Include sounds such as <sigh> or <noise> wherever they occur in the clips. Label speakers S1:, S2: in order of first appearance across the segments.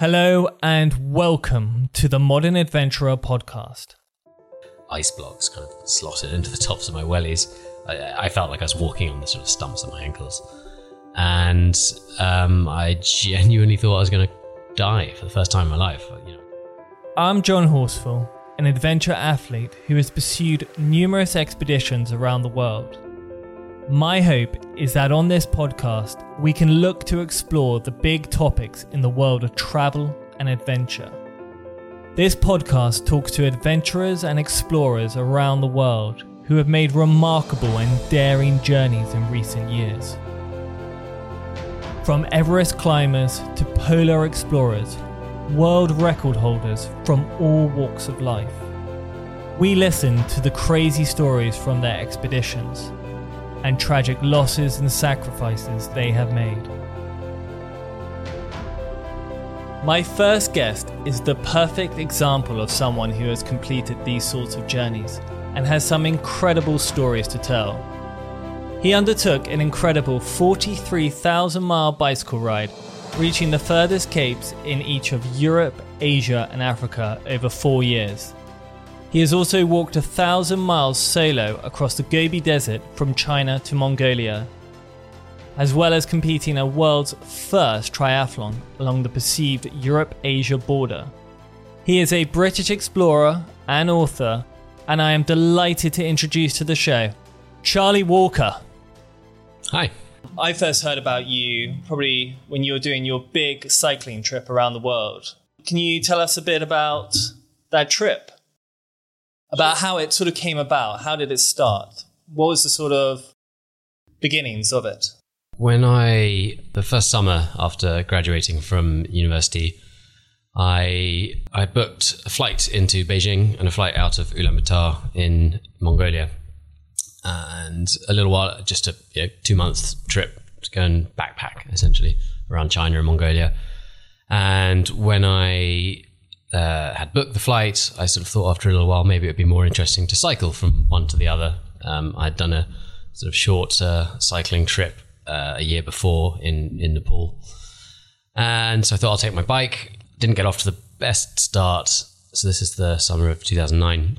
S1: Hello and welcome to the Modern Adventurer podcast.
S2: ice blocks kind of slotted into the tops of my wellies. I, I felt like I was walking on the sort of stumps of my ankles. And um, I genuinely thought I was going to die for the first time in my life. You know.
S1: I'm John Horsfall, an adventure athlete who has pursued numerous expeditions around the world. My hope is that on this podcast, we can look to explore the big topics in the world of travel and adventure. This podcast talks to adventurers and explorers around the world who have made remarkable and daring journeys in recent years. From Everest climbers to polar explorers, world record holders from all walks of life. We listen to the crazy stories from their expeditions and tragic losses and sacrifices they have made. My first guest is the perfect example of someone who has completed these sorts of journeys and has some incredible stories to tell. He undertook an incredible 43,000 mile bicycle ride, reaching the furthest capes in each of Europe, Asia, and Africa over four years. He has also walked a thousand miles solo across the Gobi Desert from China to Mongolia, as well as competing a world's first triathlon along the perceived Europe Asia border. He is a British explorer and author, and I am delighted to introduce to the show Charlie Walker.
S2: Hi.
S1: I first heard about you probably when you were doing your big cycling trip around the world. Can you tell us a bit about that trip? About how it sort of came about? How did it start? What was the sort of beginnings of it?
S2: When I, the first summer after graduating from university, I I booked a flight into Beijing and a flight out of Ulaanbaatar in Mongolia, and a little while, just a you know, two month trip to go and backpack essentially around China and Mongolia. And when I uh, had booked the flight, I sort of thought after a little while maybe it would be more interesting to cycle from one to the other. Um, I'd done a sort of short uh, cycling trip uh, a year before in in Nepal, and so I thought I'll take my bike. Didn't get off to the best start. So this is the summer of 2009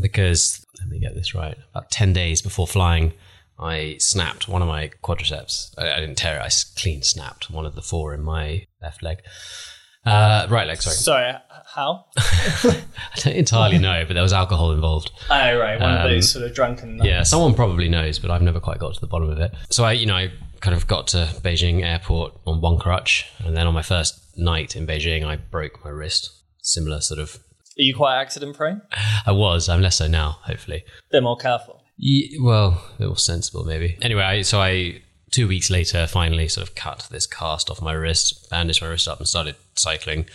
S2: because let me get this right. About 10 days before flying, I snapped one of my quadriceps. I, I didn't tear it. I clean snapped one of the four in my left leg. Uh, right leg, sorry.
S1: Sorry, how? <laughs>
S2: I don't entirely <laughs> know, but there was alcohol involved.
S1: Oh, right, one of
S2: Um,
S1: those sort of drunken.
S2: Yeah, someone probably knows, but I've never quite got to the bottom of it. So I, you know, I kind of got to Beijing airport on one crutch, and then on my first night in Beijing, I broke my wrist. Similar sort of.
S1: Are you quite accident prone?
S2: I was. I'm less so now, hopefully.
S1: Bit more careful.
S2: Ye- well, a bit more sensible, maybe. Anyway, I, so I two weeks later finally sort of cut this cast off my wrist, bandaged my wrist up, and started cycling.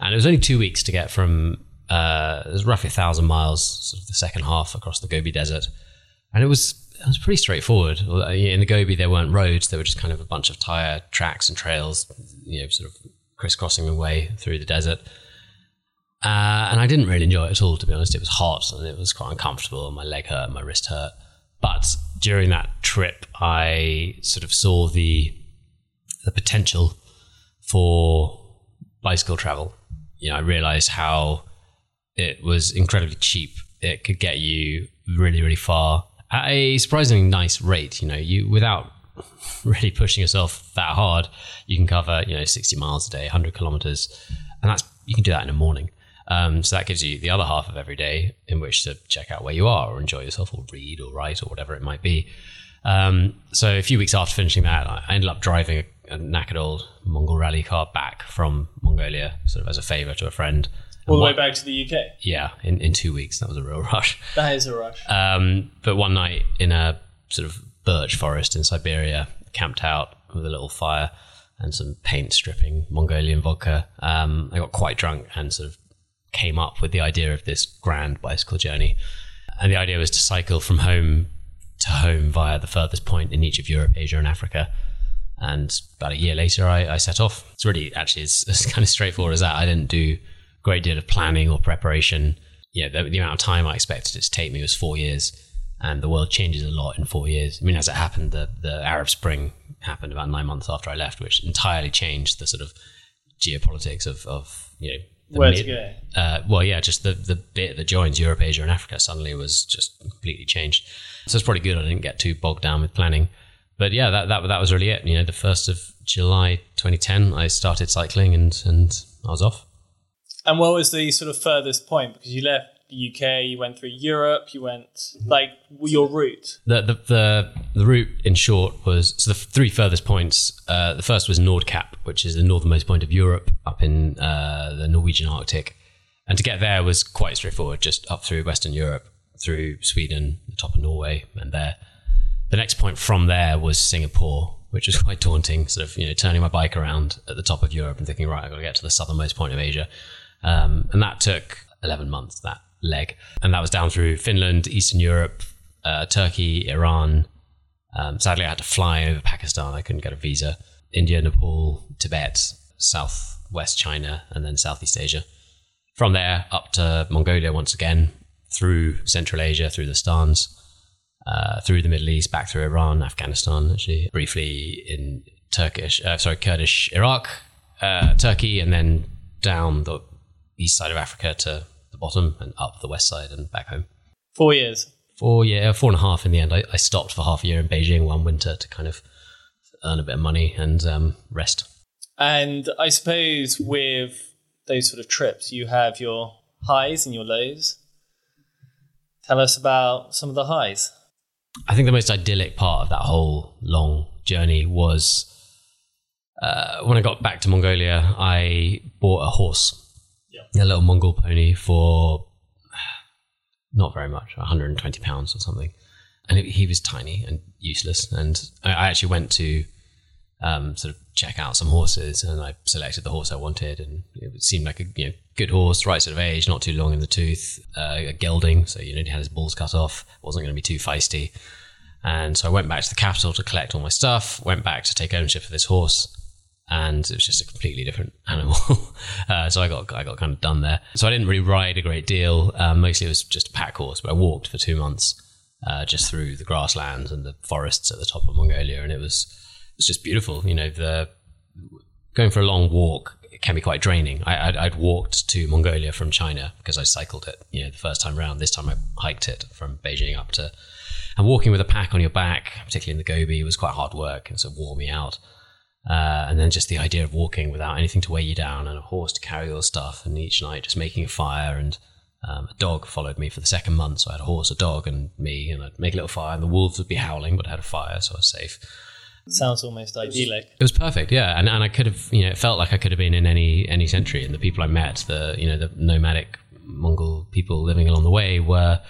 S2: And it was only two weeks to get from uh, it was roughly a thousand miles, sort of the second half across the Gobi Desert, and it was it was pretty straightforward. In the Gobi, there weren't roads; there were just kind of a bunch of tire tracks and trails, you know, sort of crisscrossing the way through the desert. Uh, and I didn't really enjoy it at all, to be honest. It was hot and it was quite uncomfortable. and My leg hurt, my wrist hurt. But during that trip, I sort of saw the the potential for bicycle travel. You know, I realized how it was incredibly cheap. It could get you really, really far at a surprisingly nice rate. You know, you without <laughs> really pushing yourself that hard, you can cover you know 60 miles a day, 100 kilometers, and that's you can do that in the morning. Um, so that gives you the other half of every day in which to check out where you are, or enjoy yourself, or read, or write, or whatever it might be. Um, so a few weeks after finishing that, I ended up driving a, a knackered old Mongol rally car back from Mongolia, sort of as a favor to a friend.
S3: All the way back to the UK.
S2: Yeah, in, in two weeks. That was a real <laughs> rush.
S3: That is a rush.
S2: Um, but one night in a sort of birch forest in Siberia, camped out with a little fire and some paint stripping Mongolian vodka. Um, I got quite drunk and sort of came up with the idea of this grand bicycle journey. And the idea was to cycle from home to home via the furthest point in each of Europe, Asia, and Africa. And about a year later, I, I set off. It's really actually it's kind of straightforward as that. I didn't do a great deal of planning or preparation. Yeah, the, the amount of time I expected it to take me was four years, and the world changes a lot in four years. I mean, as it happened, the the Arab Spring happened about nine months after I left, which entirely changed the sort of geopolitics of of you know the
S3: Where
S2: mid-
S3: to go?
S2: uh, well, yeah, just the, the bit that joins Europe, Asia, and Africa suddenly was just completely changed. So it's probably good I didn't get too bogged down with planning. But yeah, that, that, that was really it. You know, the 1st of July 2010, I started cycling and, and I was off.
S3: And what was the sort of furthest point? Because you left the UK, you went through Europe, you went like your route.
S2: The, the, the, the route, in short, was so the three furthest points. Uh, the first was Nordkap, which is the northernmost point of Europe up in uh, the Norwegian Arctic. And to get there was quite straightforward, just up through Western Europe, through Sweden, the top of Norway, and there. The next point from there was Singapore, which was <laughs> quite daunting, sort of, you know, turning my bike around at the top of Europe and thinking, right, I've got to get to the southernmost point of Asia. Um, and that took 11 months, that leg. And that was down through Finland, Eastern Europe, uh, Turkey, Iran. Um, sadly, I had to fly over Pakistan. I couldn't get a visa. India, Nepal, Tibet, southwest China, and then Southeast Asia. From there up to Mongolia once again, through Central Asia, through the Stans, uh, through the Middle East, back through Iran, Afghanistan, actually, briefly in Turkish, uh, sorry, Kurdish Iraq, uh, Turkey, and then down the east side of Africa to the bottom and up the west side and back home.
S3: Four years.
S2: Four year, four and a half in the end. I, I stopped for half a year in Beijing one winter to kind of earn a bit of money and um, rest.
S3: And I suppose with those sort of trips, you have your highs and your lows. Tell us about some of the highs.
S2: I think the most idyllic part of that whole long journey was uh, when I got back to Mongolia. I bought a horse, a little Mongol pony, for <sighs> not very much, 120 pounds or something. And it, he was tiny and useless. And I, I actually went to um, sort of check out some horses, and I selected the horse I wanted, and it seemed like a you know, good horse, right sort of age, not too long in the tooth, uh, a gelding, so you know he had his balls cut off, wasn't going to be too feisty. And so I went back to the capital to collect all my stuff, went back to take ownership of this horse, and it was just a completely different animal. <laughs> uh, so I got I got kind of done there. So I didn't really ride a great deal. Um, mostly it was just a pack horse, but I walked for two months uh, just through the grasslands and the forests at the top of Mongolia, and it was it was just beautiful. You know, the going for a long walk can be quite draining. I, I'd, I'd walked to Mongolia from China because I cycled it. You know, the first time round. This time I hiked it from Beijing up to. And walking with a pack on your back, particularly in the Gobi, was quite hard work and of wore me out. Uh, and then just the idea of walking without anything to weigh you down and a horse to carry all the stuff, and each night just making a fire. And um, a dog followed me for the second month. So I had a horse, a dog, and me, and I'd make a little fire, and the wolves would be howling, but I had a fire, so I was safe.
S3: Sounds almost idyllic.
S2: It was perfect, yeah, and and I could have, you know, it felt like I could have been in any any century, and the people I met, the you know the nomadic Mongol people living along the way were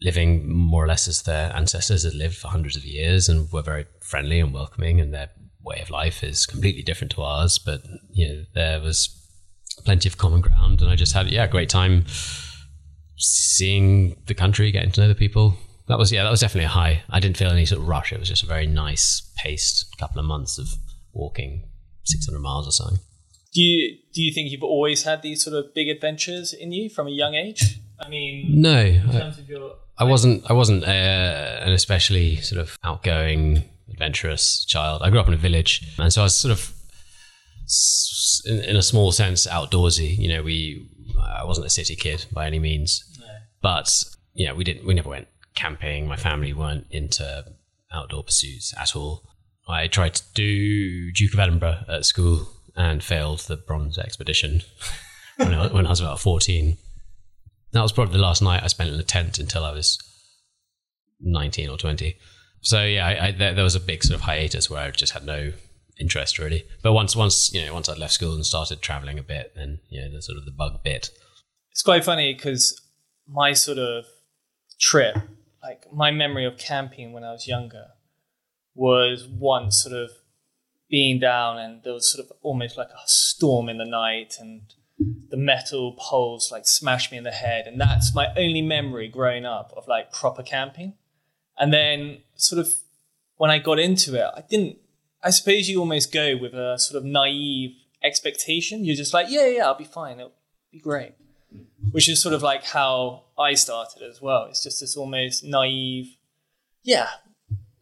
S2: living more or less as their ancestors had lived for hundreds of years, and were very friendly and welcoming, and their way of life is completely different to ours, but you know there was plenty of common ground, and I just had yeah a great time seeing the country, getting to know the people. That was yeah, that was definitely a high. I didn't feel any sort of rush. It was just a very nice paced couple of months of walking 600 miles or something.
S3: Do you do you think you've always had these sort of big adventures in you from a young age? I mean,
S2: No,
S3: in
S2: I,
S3: terms of your
S2: I wasn't. I wasn't uh, an especially sort of outgoing, adventurous child. I grew up in a village, and so I was sort of, in, in a small sense, outdoorsy. You know, we. I wasn't a city kid by any means, but you know, we didn't. We never went camping. My family weren't into outdoor pursuits at all. I tried to do Duke of Edinburgh at school and failed the bronze expedition <laughs> when, I, when I was about 14. That was probably the last night I spent in a tent until I was 19 or 20. So yeah, I, I, there, there was a big sort of hiatus where I just had no interest really. But once, once you know, once I'd left school and started traveling a bit, then you know, the sort of the bug bit.
S1: It's quite funny because my sort of trip, like my memory of camping when I was younger, was once sort of being down and there was sort of almost like a storm in the night and the metal poles like smashed me in the head and that's my only memory growing up of like proper camping and then sort of when i got into it i didn't i suppose you almost go with a sort of naive expectation. You're just like yeah yeah i'll be fine. It'll be great. Which is sort of like how i started as well. It's just this almost naive yeah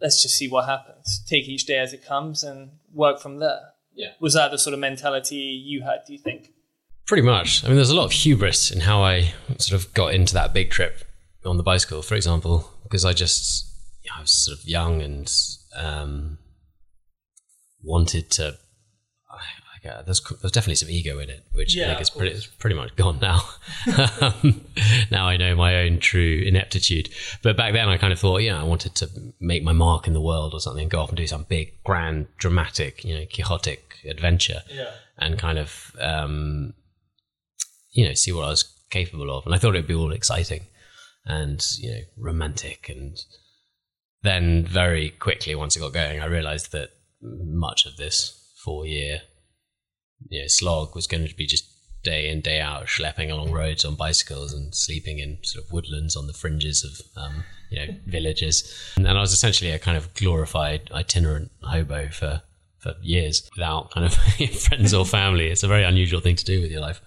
S1: let's just see what happens. Take each day as it comes and work from there.
S2: Yeah.
S1: was that the sort of mentality you had do you think?
S2: Pretty much. I mean, there's a lot of hubris in how I sort of got into that big trip on the bicycle, for example, because I just, you know, I was sort of young and um, wanted to. I, I, there's, there's definitely some ego in it, which I
S1: Yeah,
S2: think is pretty, is pretty much gone now. <laughs> um, now I know my own true ineptitude. But back then I kind of thought, you know, I wanted to make my mark in the world or something, go off and do some big, grand, dramatic, you know, quixotic adventure
S1: yeah
S2: and kind of um, you know see what I was capable of. And I thought it'd be all exciting and you know romantic. And then very quickly, once it got going, I realised that much of this four year you know, slog was going to be just day in day out schlepping along roads on bicycles and sleeping in sort of woodlands on the fringes of um, you know villages. And I was essentially a kind of glorified itinerant hobo for for years without kind of <laughs> friends or family. It's a very unusual thing to do with your life.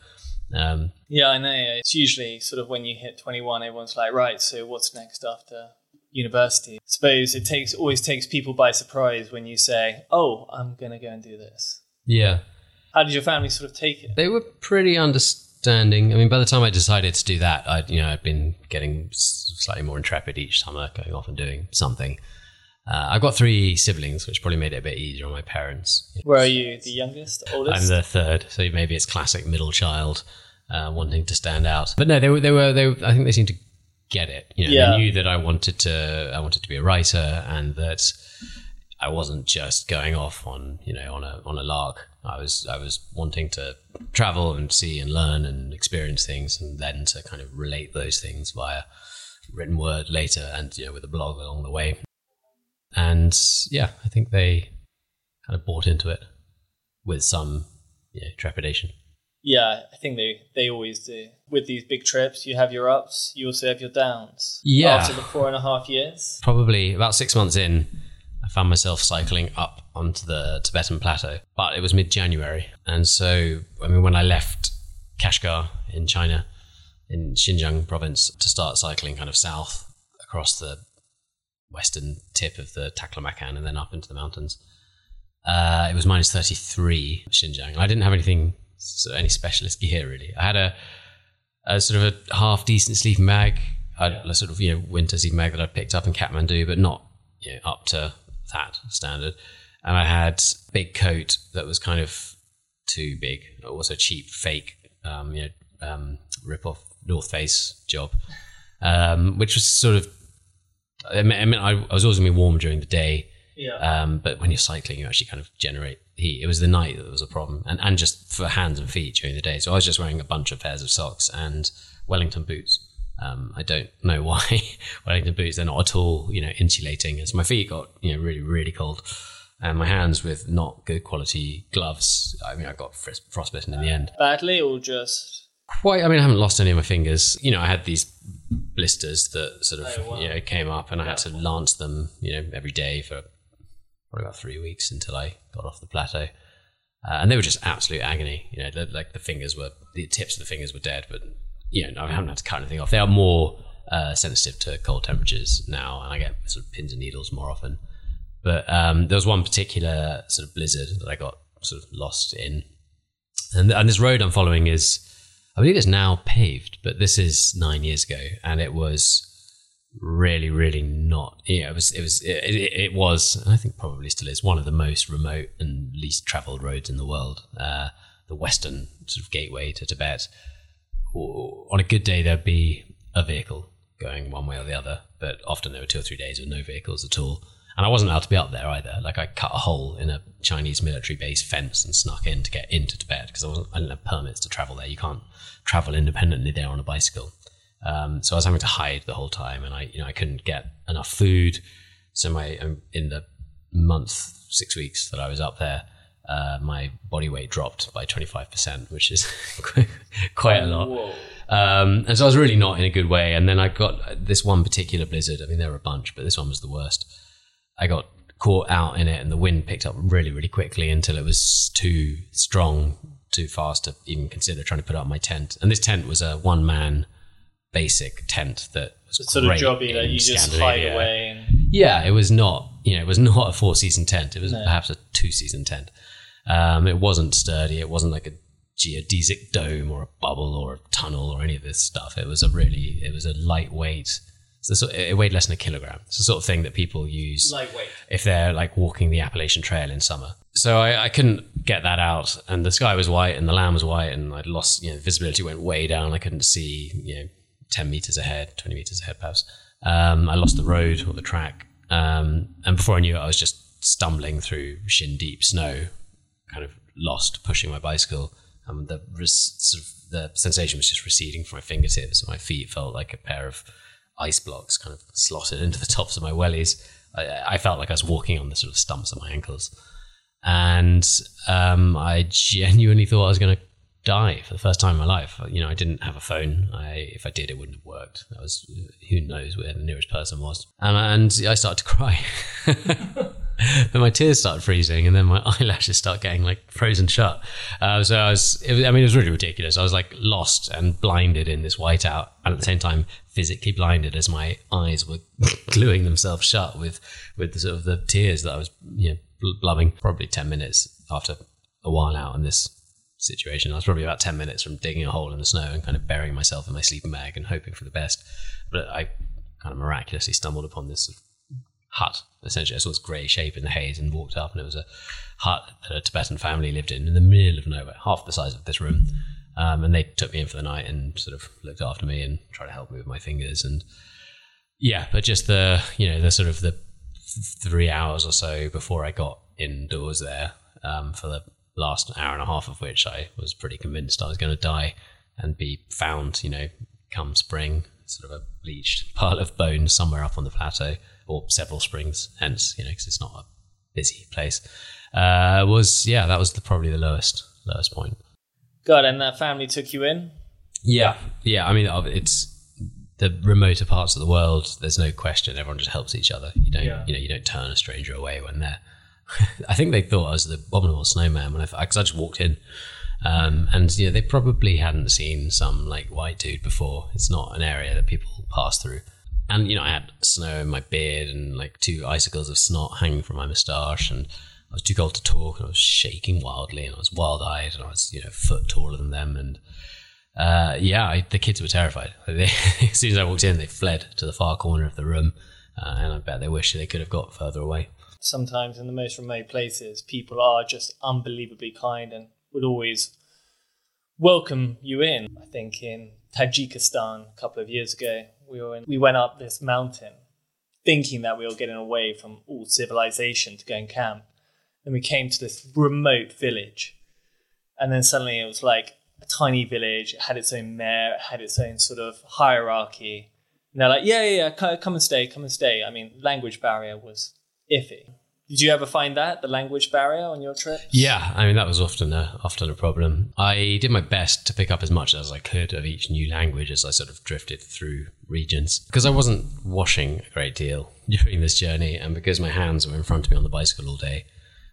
S2: Um,
S1: Yeah, I know. It's usually sort of when you hit 21, everyone's like, right, so what's next after university? I suppose it takes always takes people by surprise when you say, oh, I'm going to go and do this.
S2: yeah
S1: How did your family sort of take it?
S2: they were pretty understanding. I mean, by the time I decided to do that, I you know I'd been getting slightly more intrepid each summer, going off and doing something. Uh, I've got three siblings, which probably made it a bit easier on my parents.
S1: Where are you? The youngest? Oldest?
S2: I'm the third, so maybe it's classic middle child uh, wanting to stand out. But no, they were they were they. Were, I think they seemed to get it. You know,
S1: Yeah.
S2: they knew that I wanted to I wanted to be a writer, and that I wasn't just going off on you know on a on a lark. I was I was wanting to travel and see and learn and experience things, and then to kind of relate those things via written word later, and you know with a blog along the way. And yeah, I think they kind of bought into it with some you know, trepidation.
S1: Yeah, I think they, they always do. With these big trips, you have your ups, you also have your downs.
S2: Yeah.
S1: After the four and a half years.
S2: Probably about six months in, I found myself cycling up onto the Tibetan plateau, but it was mid January. And so, I mean, when I left Kashgar in China, in Xinjiang province, to start cycling kind of south across the western tip of the Taklamakan and then up into the mountains, uh, it was minus 33 Xinjiang. I didn't have anything, so any specialist gear really. I had a, a sort of a half decent sleeping bag, a, a sort of you know winter sleeping bag that I picked up in Kathmandu, but not you know up to that standard. And I had a big coat that was kind of too big, also cheap, fake, um, you know, um, rip off North Face job, um, which was sort of. I mean, I, mean, I I was always gonna be warm during the day,
S1: Yeah.
S2: um, but when you're cycling, you actually kind of generate heat. It was the night that was a problem, and, and just for hands and feet during the day. So I was just wearing a bunch of pairs of socks and Wellington boots. Um, I don't know <laughs> why Wellington boots. They're not at all, you know, insulating. As my feet got, you know, really, really cold, and my hands with not good quality gloves. I mean, I got fros- frostbitten in the end
S1: Badly or just.
S2: quite. I mean, I haven't lost any of my fingers. You know, I had these blisters that sort of
S1: Oh, wow.
S2: you know came up, and I had to lance them, you know, every day for probably about three weeks until I got off the plateau. Uh, and they were just absolute agony. You know, like the fingers were the tips of the fingers were dead, but you know, I haven't had to cut anything off. They are more uh, sensitive to cold temperatures now, and I get sort of pins and needles more often. But um, there was one particular sort of blizzard that I got sort of lost in, and, and this road I'm following is, I believe it's now paved, but this is nine years ago, and it was really, really not. Yeah, it was. It was. It, it, it was. I think probably still is one of the most remote and least travelled roads in the world. Uh, the western sort of gateway to Tibet. On a good day, there'd be a vehicle going one way or the other, but often there were two or three days with no vehicles at all. And I wasn't allowed to be up there either. Like I cut a hole in a Chinese military base fence and snuck in to get into Tibet because I. I didn't have permits to travel there. You can't travel independently there on a bicycle. Um, so I was having to hide the whole time, and I, you know, I couldn't get enough food. So my um, in the month, six weeks that I was up there, uh, my body weight dropped by twenty five percent, which is <laughs> quite a lot. Um, and so I was really not in a good way. And then I got this one particular blizzard. I mean, there were a bunch, but this one was the worst. I got caught out in it, and the wind picked up really, really quickly until it was too strong, too fast to even consider trying to put up my tent. And this tent was a one man basic tent that was
S1: sort of jobby that you just hide away. And...
S2: Yeah, it was not. You know, it was not a four season tent. It was no. perhaps a two season tent. Um, it wasn't sturdy. It wasn't like a geodesic dome or a bubble or a tunnel or any of this stuff. It was a really, it was a lightweight. So it weighed less than a kilogram. It's the sort of thing that people use
S1: lightweight
S2: if they're like walking the Appalachian Trail in summer. So I, I, couldn't get that out, and the sky was white and the land was white, and I'd lost. You know, visibility went way down. I couldn't see. You know, 10 meters ahead, 20 meters ahead, perhaps. Um, I lost the road or the track. Um, and before I knew it, I was just stumbling through shin deep snow, kind of lost, pushing my bicycle. And the, sort of, the sensation was just receding from my fingertips. My feet felt like a pair of ice blocks kind of slotted into the tops of my wellies. I, I felt like I was walking on the sort of stumps of my ankles. And um, I genuinely thought I was going to die for the first time in my life. You know, I didn't have a phone. I, if I did, it wouldn't have worked. That was who knows where the nearest person was. And, and I started to cry. <laughs> then my tears started freezing, and then my <laughs> eyelashes start getting like frozen shut. Uh, so I was, was, I mean, it was really ridiculous. I was like lost and blinded in this whiteout, and at the same time, physically blinded as my eyes were <laughs> gluing themselves shut with with the sort of the tears that I was, you know, blubbing. Probably ten minutes after a while out in this situation. I was probably about 10 minutes from digging a hole in the snow and kind of burying myself in my sleeping bag and hoping for the best. But I kind of miraculously stumbled upon this hut. Essentially, I saw this grey shape in the haze and walked up, and it was a hut that a Tibetan family lived in in the middle of nowhere, half the size of this room. Um, and they took me in for the night and sort of looked after me and tried to help me with my fingers. And yeah, but just the, you know, the sort of the three hours or so before I got indoors there um, for the last hour and a half of which I was pretty convinced I was going to die and be found, you know, come spring, sort of a bleached <laughs> pile of bones somewhere up on the plateau, or several springs, hence, you know, because it's not a busy place. Uh, was yeah, that was the, probably the lowest lowest point.
S1: God, and that family took you in.
S2: Yeah, yeah. I mean, it's the remoter parts of the world. There's no question. Everyone just helps each other. You don't, yeah. you know, you don't turn a stranger away when they're I think they thought I was the abominable snowman when I, because I just walked in. Um, and you know, they probably hadn't seen some like white dude before. It's not an area that people pass through. And you know, I had snow in my beard and like two icicles of snot hanging from my moustache, and I was too cold to talk, and I was shaking wildly, and I was wild-eyed, and I was you know foot taller than them, and uh, yeah, I, the kids were terrified. <laughs> They, as soon as I walked in, they fled to the far corner of the room, uh, and I bet they wish they could have got further away
S1: sometimes in the most remote places, people are just unbelievably kind and would always welcome you in. I think in Tajikistan a couple of years ago, we were in, we went up this mountain thinking that we were getting away from all civilization to go and camp. Then we came to this remote village, and then suddenly it was like a tiny village. It had its own mayor, it had its own sort of hierarchy. And they're like, yeah, yeah, yeah, come and stay, come and stay. I mean, language barrier was iffy. Did you ever find that the language barrier on your trip?
S2: Yeah, I mean that was often a often a problem. I did my best to pick up as much as I could of each new language as I sort of drifted through regions because I wasn't washing a great deal <laughs> during this journey, and because my hands were in front of me on the bicycle all day,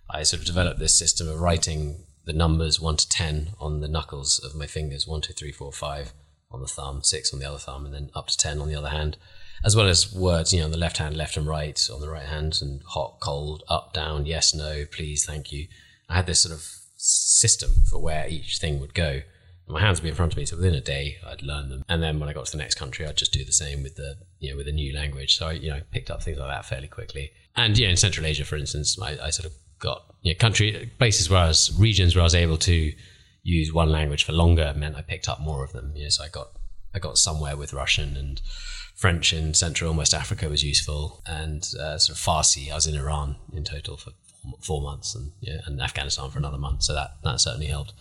S2: I sort of developed this system of writing the numbers one to ten on the knuckles of my fingers one, two, three, four, five on the thumb, six on the other thumb, and then up to ten on the other hand as well as words, you know, on the left hand, left and right, on the right hand, and hot, cold, up, down, yes, no, please, thank you. I had this sort of system for where each thing would go. my hands would be in front of me. So within a day, I'd learn them, and then when I got to the next country, I'd just do the same with the you know with a new language. So I you know picked up things like that fairly quickly. And yeah, in Central Asia, for instance, I, I sort of got you know, country places where I was regions where I was able to use one language for longer meant I picked up more of them. You know, so I got I got somewhere with Russian and French in Central and West Africa was useful, and uh, sort of Farsi. I was in Iran in total for four months, and yeah, and Afghanistan for another month. So that that certainly helped.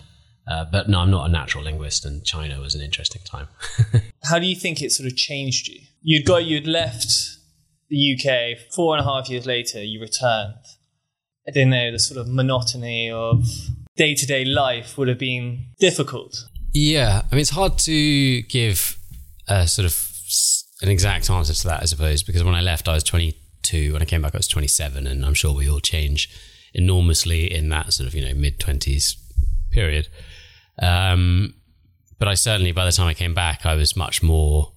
S2: Uh, but no, I'm not a natural linguist, and China was an interesting time. <laughs>
S1: How do you think it sort of changed you? You'd got you'd left the UK four and a half years later. You returned. I don't know the sort of monotony of day to day life would have been difficult.
S2: Yeah, I mean it's hard to give a sort of an exact answer to that, I suppose, because when I left, I was 22. When I came back, I was 27, and I'm sure we all change enormously in that sort of you know mid 20s period. Um, but I certainly, by the time I came back, I was much more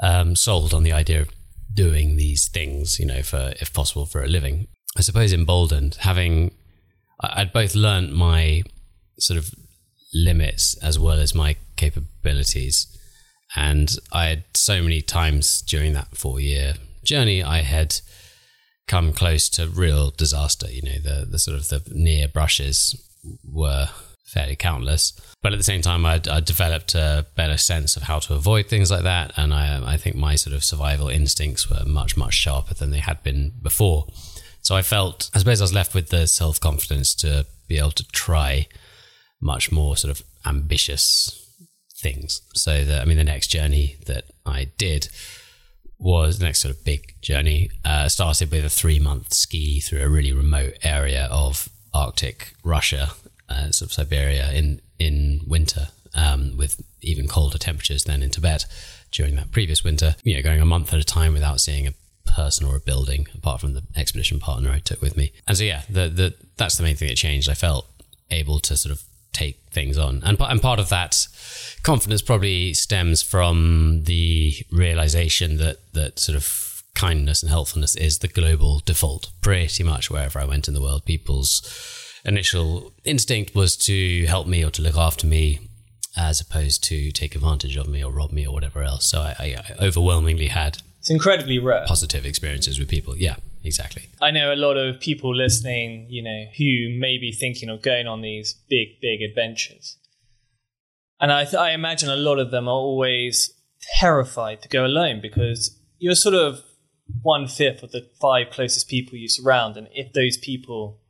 S2: um, sold on the idea of doing these things, you know, for if possible for a living. I suppose emboldened, having I'd both learnt my sort of limits as well as my capabilities, and I had so many times during that four year journey, I had come close to real disaster. You know, the the sort of the near brushes were fairly countless. But at the same time, I'd, I'd, developed a better sense of how to avoid things like that. And I, I think my sort of survival instincts were much, much sharper than they had been before. So I felt, I suppose I was left with the self confidence to be able to try much more sort of ambitious things. So I mean, the next journey that I did was the next sort of big journey. Uh, started with a three month ski through a really remote area of Arctic Russia uh, sort of Siberia in in winter, um, with even colder temperatures than in Tibet during that previous winter. You know, going a month at a time without seeing a person or a building, apart from the expedition partner I took with me. And so, yeah, the the that's the main thing that changed. I felt able to sort of take things on, and and part of that confidence probably stems from the realization that that sort of kindness and helpfulness is the global default pretty much wherever I went in the world. People's initial instinct was to help me or to look after me as opposed to take advantage of me or rob me or whatever else. So I, I overwhelmingly had
S1: it's incredibly rare
S2: positive experiences with people. Yeah, exactly.
S1: I know a lot of people listening, you know, who may be thinking of going on these big, big adventures, and I, th- I imagine a lot of them are always terrified to go alone because you're sort of one fifth of the five closest people you surround, and if those people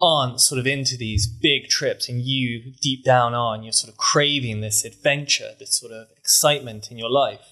S1: aren't sort of into these big trips and you deep down are and you're sort of craving this adventure, this sort of excitement in your life,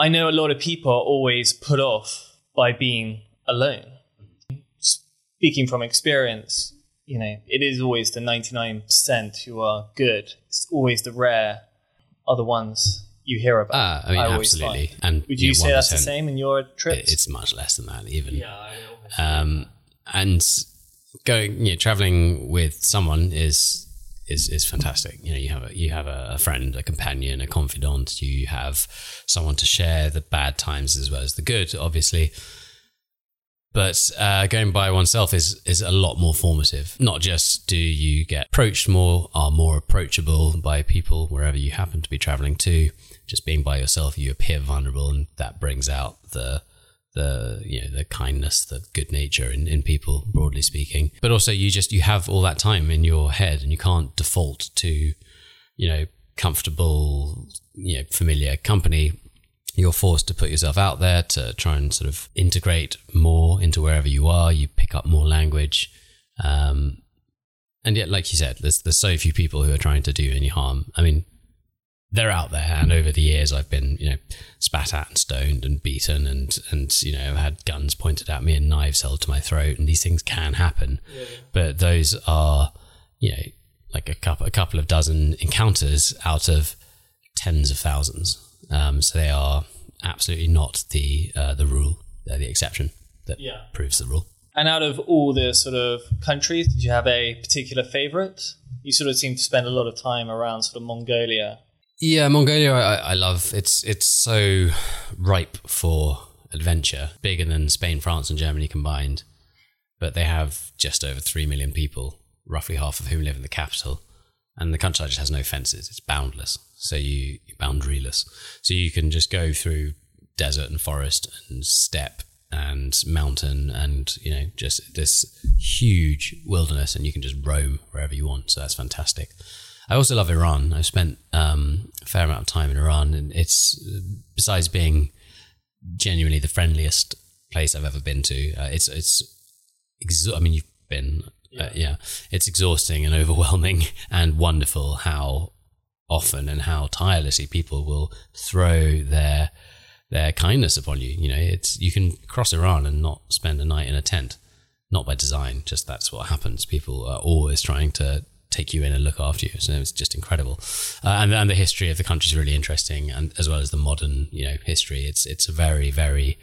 S1: I know a lot of people are always put off by being alone. Speaking from experience, you know, it is always the 99% who are good. It's always the rare are the ones you hear about.
S2: Ah, I mean, I absolutely.
S1: Find. And would you, you know, say that's the same in your trips?
S2: It's much less than that, even. Yeah. Um, and going, you know, traveling with someone is is is fantastic. You know, you have a, you have a friend, a companion, a confidant. You have someone to share the bad times as well as the good, obviously. But uh, going by oneself is is a lot more formative. Not just do you get approached more, are more approachable by people wherever you happen to be traveling to. Just being by yourself, you appear vulnerable, and that brings out the the you know the kindness, the good nature in, in people, broadly speaking. But also, you just you have all that time in your head, and you can't default to you know comfortable, you know, familiar company. You're forced to put yourself out there to try and sort of integrate more into wherever you are. You pick up more language. Um, and yet, like you said, there's there's so few people who are trying to do any harm. I mean, they're out there, and over the years, I've been you know spat at and stoned and beaten, and and you know had guns pointed at me and knives held to my throat, and these things can happen. Yeah. But those are you know like a couple a couple of dozen encounters out of tens of thousands. Um, so they are absolutely not the uh, the rule; they're the exception that yeah. proves the rule.
S1: And out of all the sort of countries, did you have a particular favorite? You sort of seem to spend a lot of time around sort of Mongolia.
S2: Yeah, Mongolia, I, I love. It's it's so ripe for adventure, bigger than Spain, France, and Germany combined. But they have just over three million people, roughly half of whom live in the capital, and the countryside just has no fences. It's boundless, so you boundaryless. So you can just go through desert and forest and steppe and mountain and you know just this huge wilderness and you can just roam wherever you want so that's fantastic i also love iran i've spent um, a fair amount of time in iran and it's besides being genuinely the friendliest place i've ever been to uh, it's it's i mean you've been yeah. Uh, yeah it's exhausting and <laughs> overwhelming and wonderful how often and how tirelessly people will throw their their kindness upon you. You know, it's you can cross Iran and not spend a night in a tent, not by design. Just that's what happens. People are always trying to take you in and look after you. So it's just incredible. Uh, and, and the history of the country is really interesting, and as well as the modern, you know, history. It's it's a very very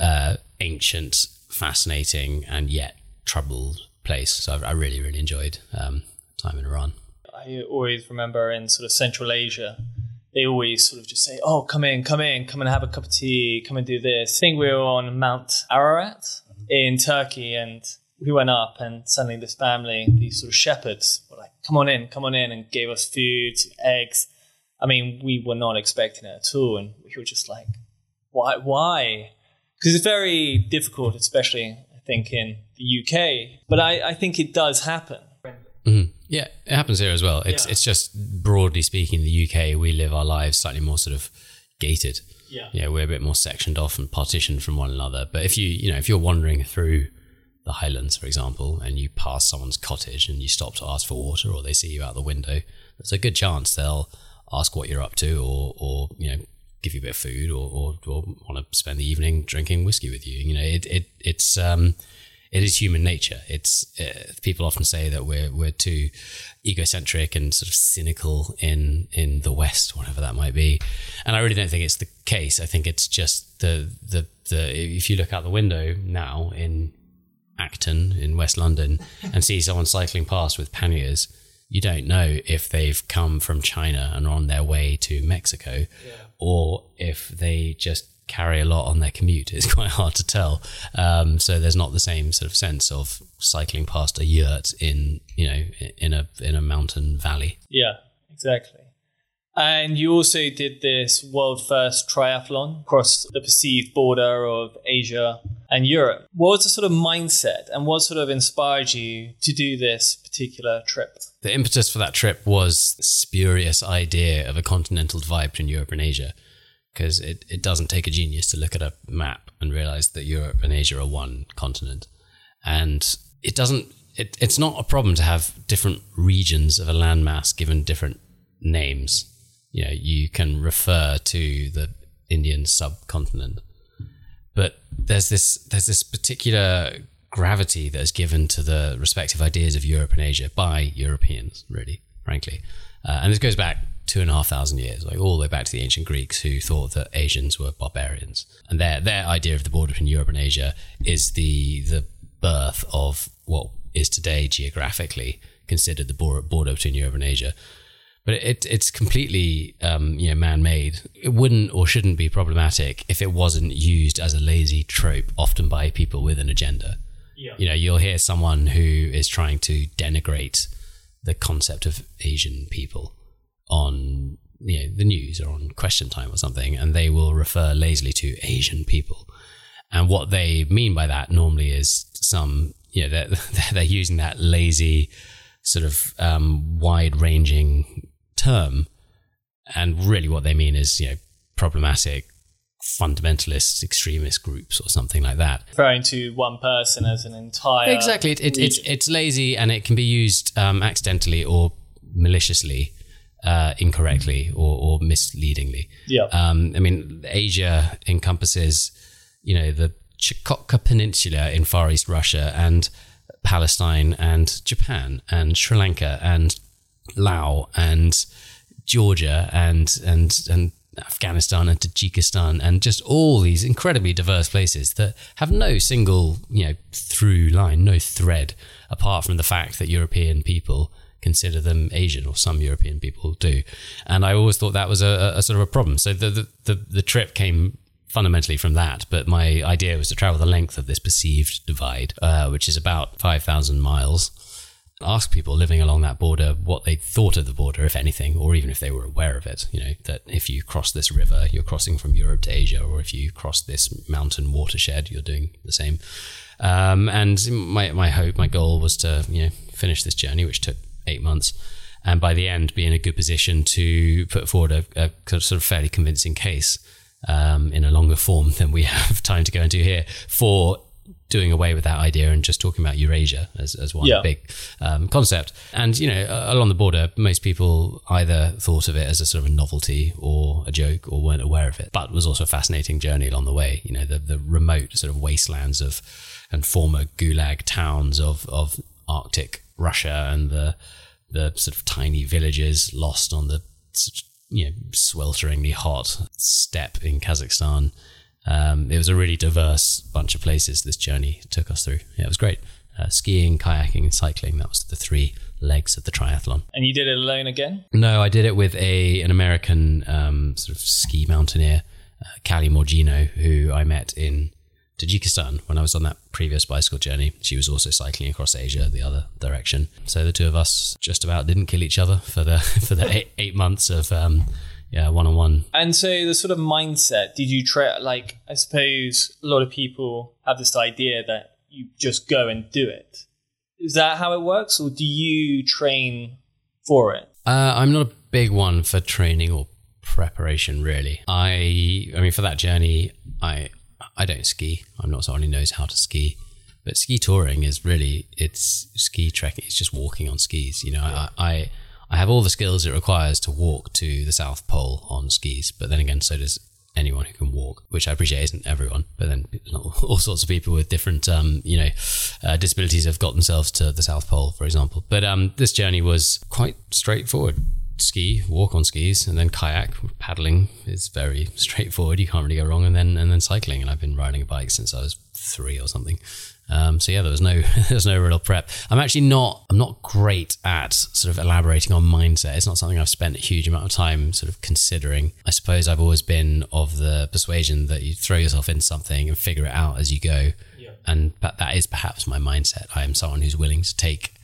S2: uh, ancient, fascinating, and yet troubled place. So I, I really really enjoyed um, time in Iran.
S1: I always remember in sort of Central Asia they always sort of just say, "Oh, come in, come in, come and have a cup of tea, come and do this." I think we were on Mount Ararat in Turkey, and we went up, and suddenly this family, these sort of shepherds, were like, "Come on in, come on in," and gave us food, eggs. I mean, we were not expecting it at all, and we were just like, "Why? Why?" Because it's very difficult, especially I think in the UK. But I, I think it does happen.
S2: Mm-hmm. Yeah, it happens here as well. It's yeah. it's just broadly speaking, in the UK we live our lives slightly more sort of gated. Yeah, yeah, we're a bit more sectioned off and partitioned from one another. But if you you know if you're wandering through the Highlands, for example, and you pass someone's cottage and you stop to ask for water, or they see you out the window, there's a good chance they'll ask what you're up to, or or you know give you a bit of food, or or, or want to spend the evening drinking whiskey with you. You know, it it it's um it is human nature. It's uh, people often say that we're we're too egocentric and sort of cynical in in the West, whatever that might be. And I really don't think it's the case. I think it's just the the the if you look out the window now in Acton in West London and <laughs> see someone cycling past with panniers, you don't know if they've come from China and are on their way to Mexico, yeah. or if they just carry a lot on their commute. <laughs> It's quite hard to tell. Um, so there's not the same sort of sense of cycling past a yurt in you know in a in a mountain valley.
S1: Yeah, exactly. And you also did this world first triathlon across the perceived border of Asia and Europe. What was the sort of mindset and what sort of inspired you to do this particular trip?
S2: The impetus for that trip was spurious idea of a continental divide between Europe and Asia because it, it doesn't take a genius to look at a map and realize that Europe and Asia are one continent. And it doesn't, it, it's not a problem to have different regions of a landmass given different names. You know, you can refer to the Indian subcontinent, but there's this, there's this particular gravity that is given to the respective ideas of Europe and Asia by Europeans, really, frankly. Uh, and this goes back two and a half thousand years, like all the way back to the ancient Greeks who thought that Asians were barbarians. And their their idea of the border between Europe and Asia is the the birth of what is today geographically considered the border between Europe and Asia. But it, it's completely um, you know man-made. It wouldn't or shouldn't be problematic if it wasn't used as a lazy trope, often by people with an agenda. Yeah. You know, you'll hear someone who is trying to denigrate the concept of Asian people on you know the news or on question time or something and they will refer lazily to asian people And what they mean by that normally is some, you know, they're, <laughs> they're using that lazy, sort of um, wide ranging term. And really what they mean is, you know, problematic fundamentalist extremist groups or something like that.
S1: Referring to one person as an entire.
S2: Exactly. It, it, it's, it's lazy and it can be used um, accidentally or maliciously. Uh, incorrectly or, or misleadingly.
S1: Yeah.
S2: Um, I mean, Asia encompasses, you know, the Chukotka Peninsula in Far East Russia and Palestine and Japan and Sri Lanka and Laos and Georgia and and and Afghanistan and Tajikistan and just all these incredibly diverse places that have no single, you know, through line, no thread apart from the fact that European people consider them Asian, or some European people do. And I always thought that was a, a sort of a problem. So the, the, the, the trip came fundamentally from that. But my idea was to travel the length of this perceived divide, uh, which is about 5,000 miles. Ask people living along that border what they thought of the border, if anything, or even if they were aware of it. You know, that if you cross this river, you're crossing from Europe to Asia, or if you cross this mountain watershed, you're doing the same. Um, and my, my hope, my goal was to, you know, finish this journey, which took eight months, and by the end be in a good position to put forward a, a sort of fairly convincing case um, in a longer form than we <laughs> have time to go into here for doing away with that idea and just talking about Eurasia as, as one
S1: Yeah.
S2: big um, concept. And, you know, along the border, most people either thought of it as a sort of a novelty or a joke or weren't aware of it, but it was also a fascinating journey along the way. You know, the, the remote sort of wastelands of and former gulag towns of, of Arctic Russia and the, the sort of tiny villages lost on the you know, swelteringly hot steppe in Kazakhstan. Um, it was a really diverse bunch of places this journey took us through. Yeah, it was great. Uh, skiing, kayaking, and cycling. That was the three legs of the triathlon.
S1: And you did it alone again?
S2: No, I did it with a an American um, sort of ski mountaineer, uh, Kali Morgino, who I met in Tajikistan when I was on that previous bicycle journey. She was also cycling across Asia the other direction. So the two of us just about didn't kill each other for the <laughs> for the eight, eight months of um, yeah one on one.
S1: And so the sort of mindset, did you try, like, I suppose a lot of people have this idea that you just go and do it. Is that how it works? Or do you train for it?
S2: Uh, I'm not a big one for training or preparation, really. I, I mean, for that journey, I, I don't ski. I'm not someone who knows how to ski. But ski touring is really, it's ski trekking. It's just walking on skis. You know, I, I, I have all the skills it requires to walk to the South Pole on skis. But then again, so does anyone who can walk, which I appreciate isn't everyone, but then <laughs> all sorts of people with different, um, you know, uh, disabilities have got themselves to the South Pole, for example. But um, this journey was quite straightforward. Ski, walk on skis, and then kayak. Paddling is very <laughs> straightforward. You can't really go wrong. And then and then cycling. And I've been riding a bike since I was three or something. Um, so yeah, there was no <laughs> there's no real prep. I'm actually not I'm not great at sort of elaborating on mindset. It's not something I've spent a huge amount of time sort of considering. I suppose I've always been of the persuasion that you throw yourself into something and figure it out as you go. And but that is perhaps my mindset. I am someone who's willing to take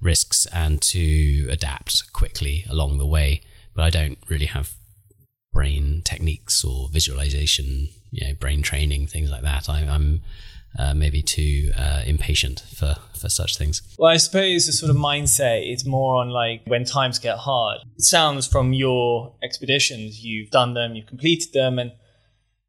S2: risks and to adapt quickly along the way. But I don't really have brain techniques or visualization, you know, brain training, things like that. I, I'm uh, maybe too uh, impatient for, for such things.
S1: Well, I suppose the sort of mindset is more on like when times get hard. It sounds from your expeditions, you've done them, you've completed them, and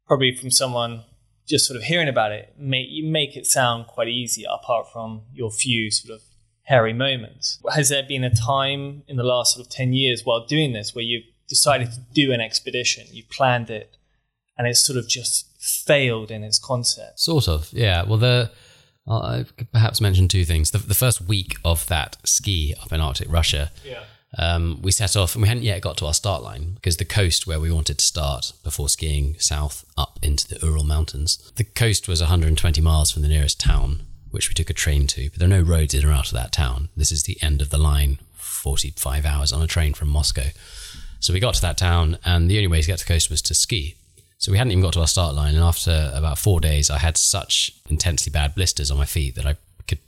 S1: probably from someone just sort of hearing about it, make, you make it sound quite easy apart from your few sort of hairy moments. Has there been a time in the last sort of 10 years while doing this where you've decided to do an expedition, you planned it, and it's sort of just failed in its concept?
S2: Sort of, yeah. Well, the I could perhaps mention two things. The, the first week of that ski up in Arctic Russia,
S1: Yeah.
S2: um, we set off and we hadn't yet got to our start line because the coast where we wanted to start before skiing south up into the Ural Mountains, the coast was 120 miles from the nearest town, which we took a train to, but there are no roads in or out of that town. This is the end of the line, 45 hours on a train from Moscow. So we got to that town, and the only way to get to the coast was to ski. So we hadn't even got to our start line, and after about four days, I had such intensely bad blisters on my feet that I could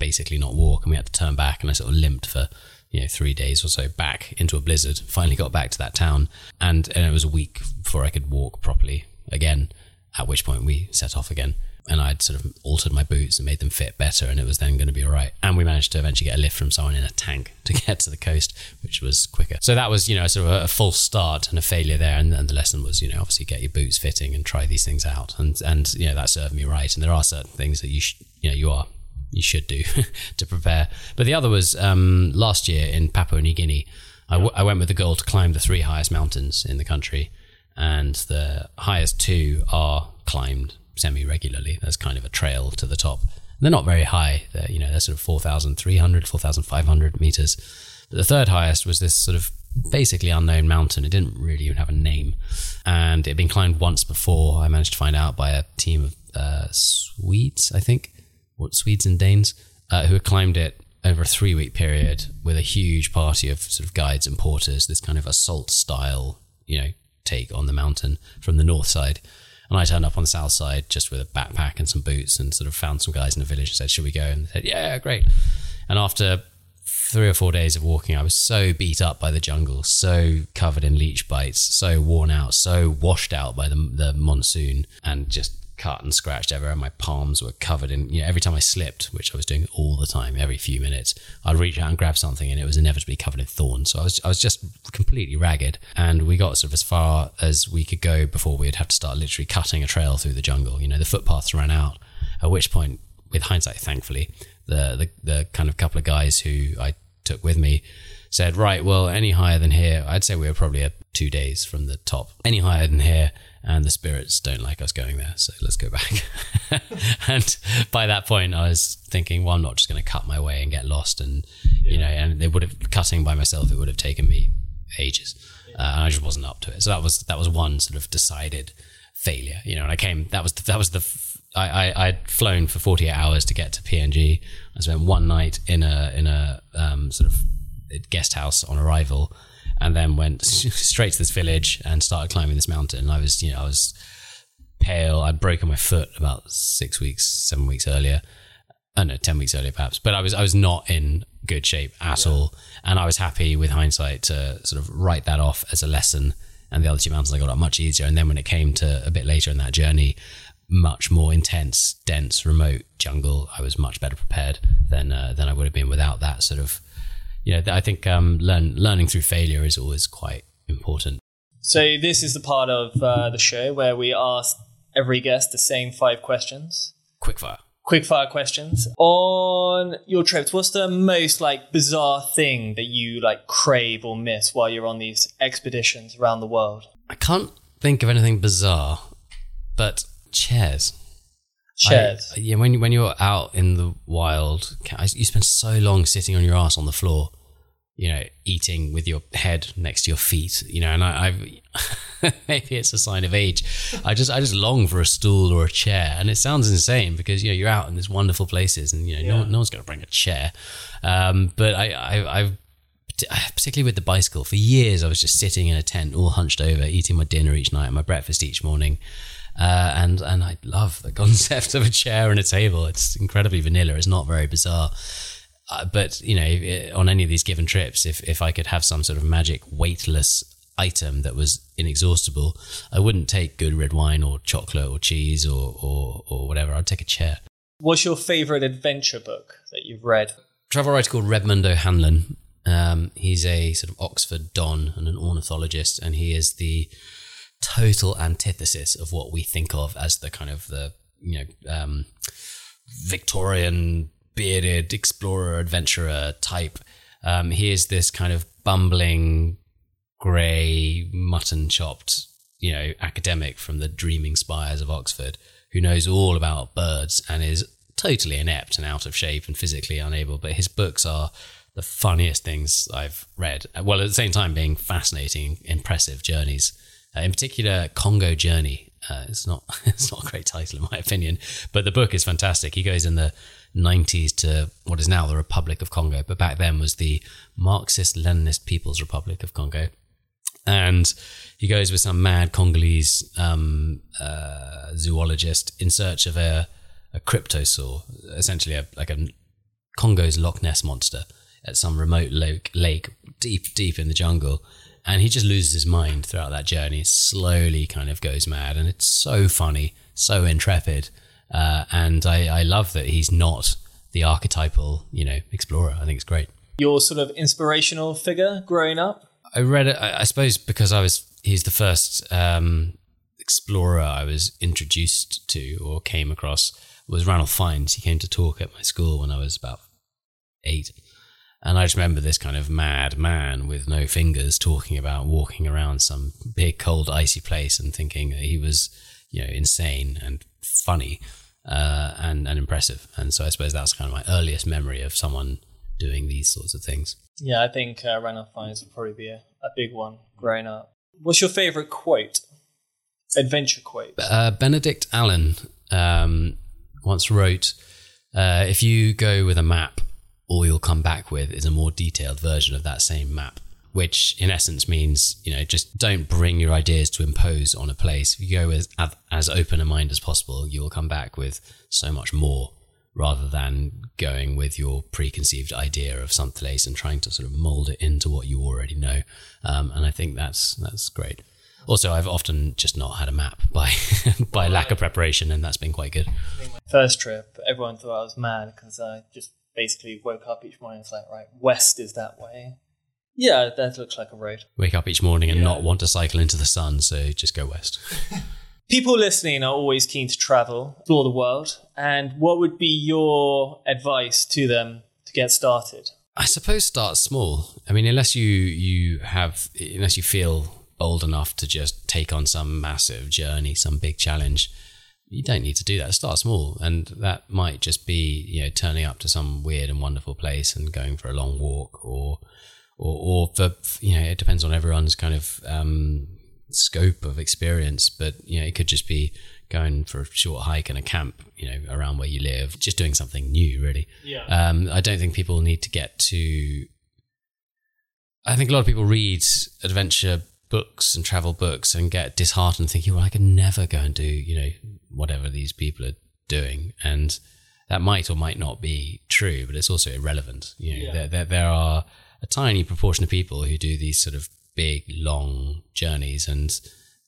S2: basically not walk, and we had to turn back, and I sort of limped for you know three days or so back into a blizzard. Finally got back to that town, and, and it was a week before I could walk properly again. At which point we set off again and I'd sort of altered my boots and made them fit better, and it was then going to be all right. And we managed to eventually get a lift from someone in a tank <laughs> to get to the coast, which was quicker. So that was, you know, sort of a, a false start and a failure there. And, and, the lesson was, you know, obviously get your boots fitting and try these things out. And and you know that served me right. And there are certain things that you sh- you know you are you should do <laughs> to prepare. But the other was um, last year in Papua New Guinea. I, w- I went with the goal to climb the three highest mountains in the country, and the highest two are climbed semi regularly. There's kind of a trail to the top. They're not very high. They're, you know, they're sort of 4,300, 4,500 meters. But the third highest was this sort of basically unknown mountain. It didn't really even have a name. And it had been climbed once before. I managed to find out by a team of uh, Swedes, I think, what Swedes and Danes, uh, who had climbed it over a three week period with a huge party of sort of guides and porters, this kind of assault style, you know, take on the mountain from the north side. And I turned up on the south side just with a backpack and some boots and sort of found some guys in the village and said, Should we go? And they said, Yeah, great. And after three or four days of walking, I was so beat up by the jungle, so covered in leech bites, so worn out, so washed out by the, the monsoon, and just cut and scratched everywhere. My palms were covered in, you know, every time I slipped, which I was doing all the time, every few minutes, I'd reach out and grab something and it was inevitably covered in thorns. So I was, I was just completely ragged. And we got sort of as far as we could go before we'd have to start literally cutting a trail through the jungle. You know, the footpaths ran out, at which point, with hindsight, thankfully, the, the, the kind of couple of guys who I took with me said, right, well, any higher than here, I'd say we were probably two days from the top. Any higher than here, and the spirits don't like us going there, so let's go back. <laughs> and by that point, I was thinking, well, I'm not just going to cut my way and get lost, and yeah. you know, and it would have cutting by myself, it would have taken me ages, yeah. uh, and I just wasn't up to it. So that was that was one sort of decided failure, you know. And I came that was the, that was the I, I I'd flown for 48 hours to get to PNG. I spent one night in a in a um, sort of guest house on arrival and then went straight to this village and started climbing this mountain. And I was, you know, I was pale. I'd broken my foot about six weeks, seven weeks earlier. I don't know, ten weeks earlier perhaps. But I was I was not in good shape at yeah. all, and I was happy with hindsight to sort of write that off as a lesson. And the other two mountains I got up much easier. And then when it came to a bit later in that journey, much more intense, dense, remote jungle, I was much better prepared than uh, than I would have been without that sort of you know, I think um, learn, learning through failure is always quite important.
S1: So this is the part of uh, the show where we ask every guest the same five questions.
S2: Quickfire.
S1: Quickfire questions on your trips. What's the most like bizarre thing that you like crave or miss while you're on these expeditions around the world?
S2: I can't think of anything bizarre, but chairs.
S1: Chairs.
S2: I, yeah, when when you're out in the wild, you spend so long sitting on your ass on the floor you know, eating with your head next to your feet, you know, and I, I <laughs> maybe it's a sign of age. I just, I just long for a stool or a chair, and it sounds insane because you know you're out in these wonderful places, and you know yeah. no, no one's going to bring a chair. Um, but I, I, I've particularly with the bicycle for years, I was just sitting in a tent, all hunched over, eating my dinner each night, and my breakfast each morning. Uh, and and I love the <laughs> concept of a chair and a table. It's incredibly vanilla. It's not very bizarre. Uh, but you know, on any of these given trips, if if I could have some sort of magic weightless item that was inexhaustible, I wouldn't take good red wine or chocolate or cheese or or, or whatever. I'd take a chair.
S1: What's your favorite adventure book that you've read?
S2: Travel writer called Redmond O'Hanlon. Um, he's a sort of Oxford don and an ornithologist, and he is the total antithesis of what we think of as the kind of the you know um, Victorian bearded explorer adventurer type. Um, he is this kind of bumbling, grey, mutton chopped, you know, academic from the dreaming spires of Oxford who knows all about birds and is totally inept and out of shape and physically unable. But his books are the funniest things I've read. Well, at the same time, being fascinating, impressive journeys. Uh, in particular, Congo Journey. Uh, it's not <laughs> it's not a great title in my opinion, but the book is fantastic. He goes in the 90s to what is now the Republic of Congo, but back then was the Marxist Leninist People's Republic of Congo. And he goes with some mad Congolese um, uh, zoologist in search of a, a cryptosaur, essentially a, like a Congo's Loch Ness monster at some remote lake, lake deep, deep in the jungle. and he just loses his mind throughout that journey. Slowly, kind of goes mad, and it's so funny, so intrepid, uh, and I, I love that he's not the archetypal, you know, explorer. I think it's great.
S1: Your sort of inspirational figure growing up.
S2: I read it. I, suppose because I was he's the first um, explorer I was introduced to or came across was Ranulph Fiennes. He came to talk at my school when I was about eight. And I just remember this kind of mad man with no fingers talking about walking around some big, cold, icy place and thinking that he was, you know, insane and funny uh, and, and impressive. And so I suppose that's kind of my earliest memory of someone doing these sorts of things.
S1: Yeah, I think uh, Ranulph Fiennes would probably be a, a big one growing up. What's your favorite quote? Adventure quote?
S2: Uh, Benedict Allen um, once wrote uh, If you go with a map, all you'll come back with is a more detailed version of that same map. Which, in essence, means you know just don't bring your ideas to impose on a place. If you go with as open a mind as possible, you will come back with so much more rather than going with your preconceived idea of some place and trying to sort of mold it into what you already know. Um, and I think that's that's great. Also, I've often just not had a map <laughs> by by lack of preparation, and that's been quite good.
S1: First trip, everyone thought I was mad because I just basically woke up each morning. It's like, right, west is that way. Yeah, that looks like a road.
S2: Wake up each morning and yeah. not want to cycle into the sun, so just go west. <laughs>
S1: People listening are always keen to travel, explore the world. And what would be your advice to them to get started?
S2: I suppose start small. I mean, unless you you have, unless you feel bold enough to just take on some massive journey, some big challenge, you don't need to do that. Start small, and that might just be you know turning up to some weird and wonderful place and going for a long walk, or or, or for you know it depends on everyone's kind of um, scope of experience. But you know it could just be going for a short hike in a camp, you know, around where you live, just doing something new, really.
S1: Yeah.
S2: Um, I don't think people need to get to. I think a lot of people read adventure books and travel books and get disheartened thinking, well, I can never go and do, you know, whatever these people are doing. And that might or might not be true, but it's also irrelevant. You know, yeah. there, there, there are a tiny proportion of people who do these sort of big, long journeys and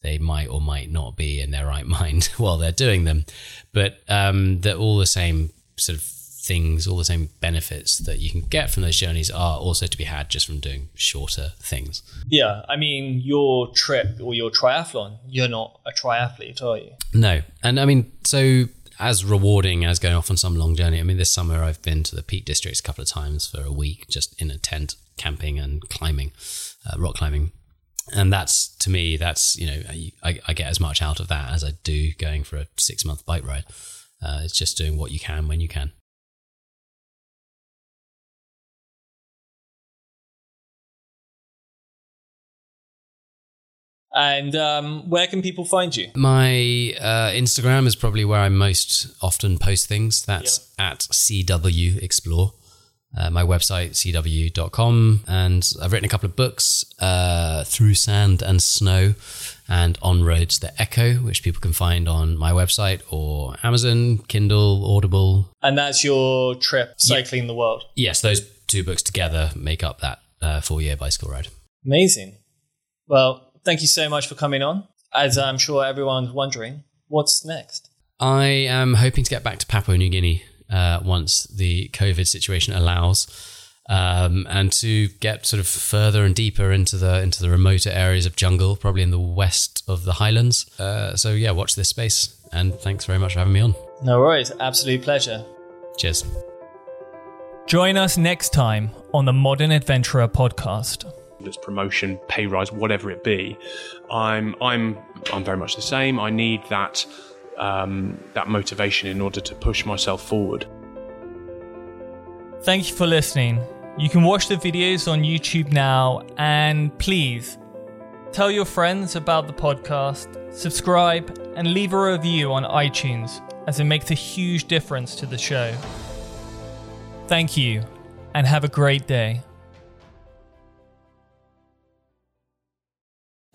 S2: they might or might not be in their right <laughs> mind while they're doing them. But um, they're all the same sort of things, all the same benefits that you can get from those journeys are also to be had just from doing shorter things.
S1: Yeah, I mean, your trip or your triathlon, you're not a triathlete, are you?
S2: No. And I mean, so as rewarding as going off on some long journey. I mean, this summer I've been to the Peak Districts a couple of times for a week, just in a tent, camping and climbing, uh, rock climbing. And that's to me, that's you know, I, I, get as much out of that as I do going for a six month bike ride. Uh, it's just doing what you can when you can.
S1: And um, where can people find you?
S2: My uh, Instagram is probably where I most often post things. That's yep. at CW Explore. Uh, my website, cw.com. And I've written a couple of books uh, Through Sand and Snow and On Roads That Echo, which people can find on my website or Amazon, Kindle, Audible.
S1: And that's your trip cycling the world?
S2: Yes, those two books together make up that uh, four year bicycle ride.
S1: Amazing. Well, thank you so much for coming on. As I'm sure everyone's wondering, what's next?
S2: I am hoping to get back to Papua New Guinea uh, once the COVID situation allows. Um, and to get sort of further and deeper into the into the remoter areas of jungle, probably in the west of the highlands. Uh, so yeah, watch this space. And thanks very much for having me on.
S1: No worries, absolute pleasure.
S2: Cheers.
S3: Join us next time on the Modern Adventurer podcast
S4: it's promotion, pay rise, whatever it be. I'm I'm I'm very much the same. I need that um, that motivation in order to push myself forward.
S3: Thank you for listening. You can watch the videos on YouTube now, and please tell your friends about the podcast, subscribe, and leave a review on iTunes, as it makes a huge difference to the show. Thank you, and have a great day.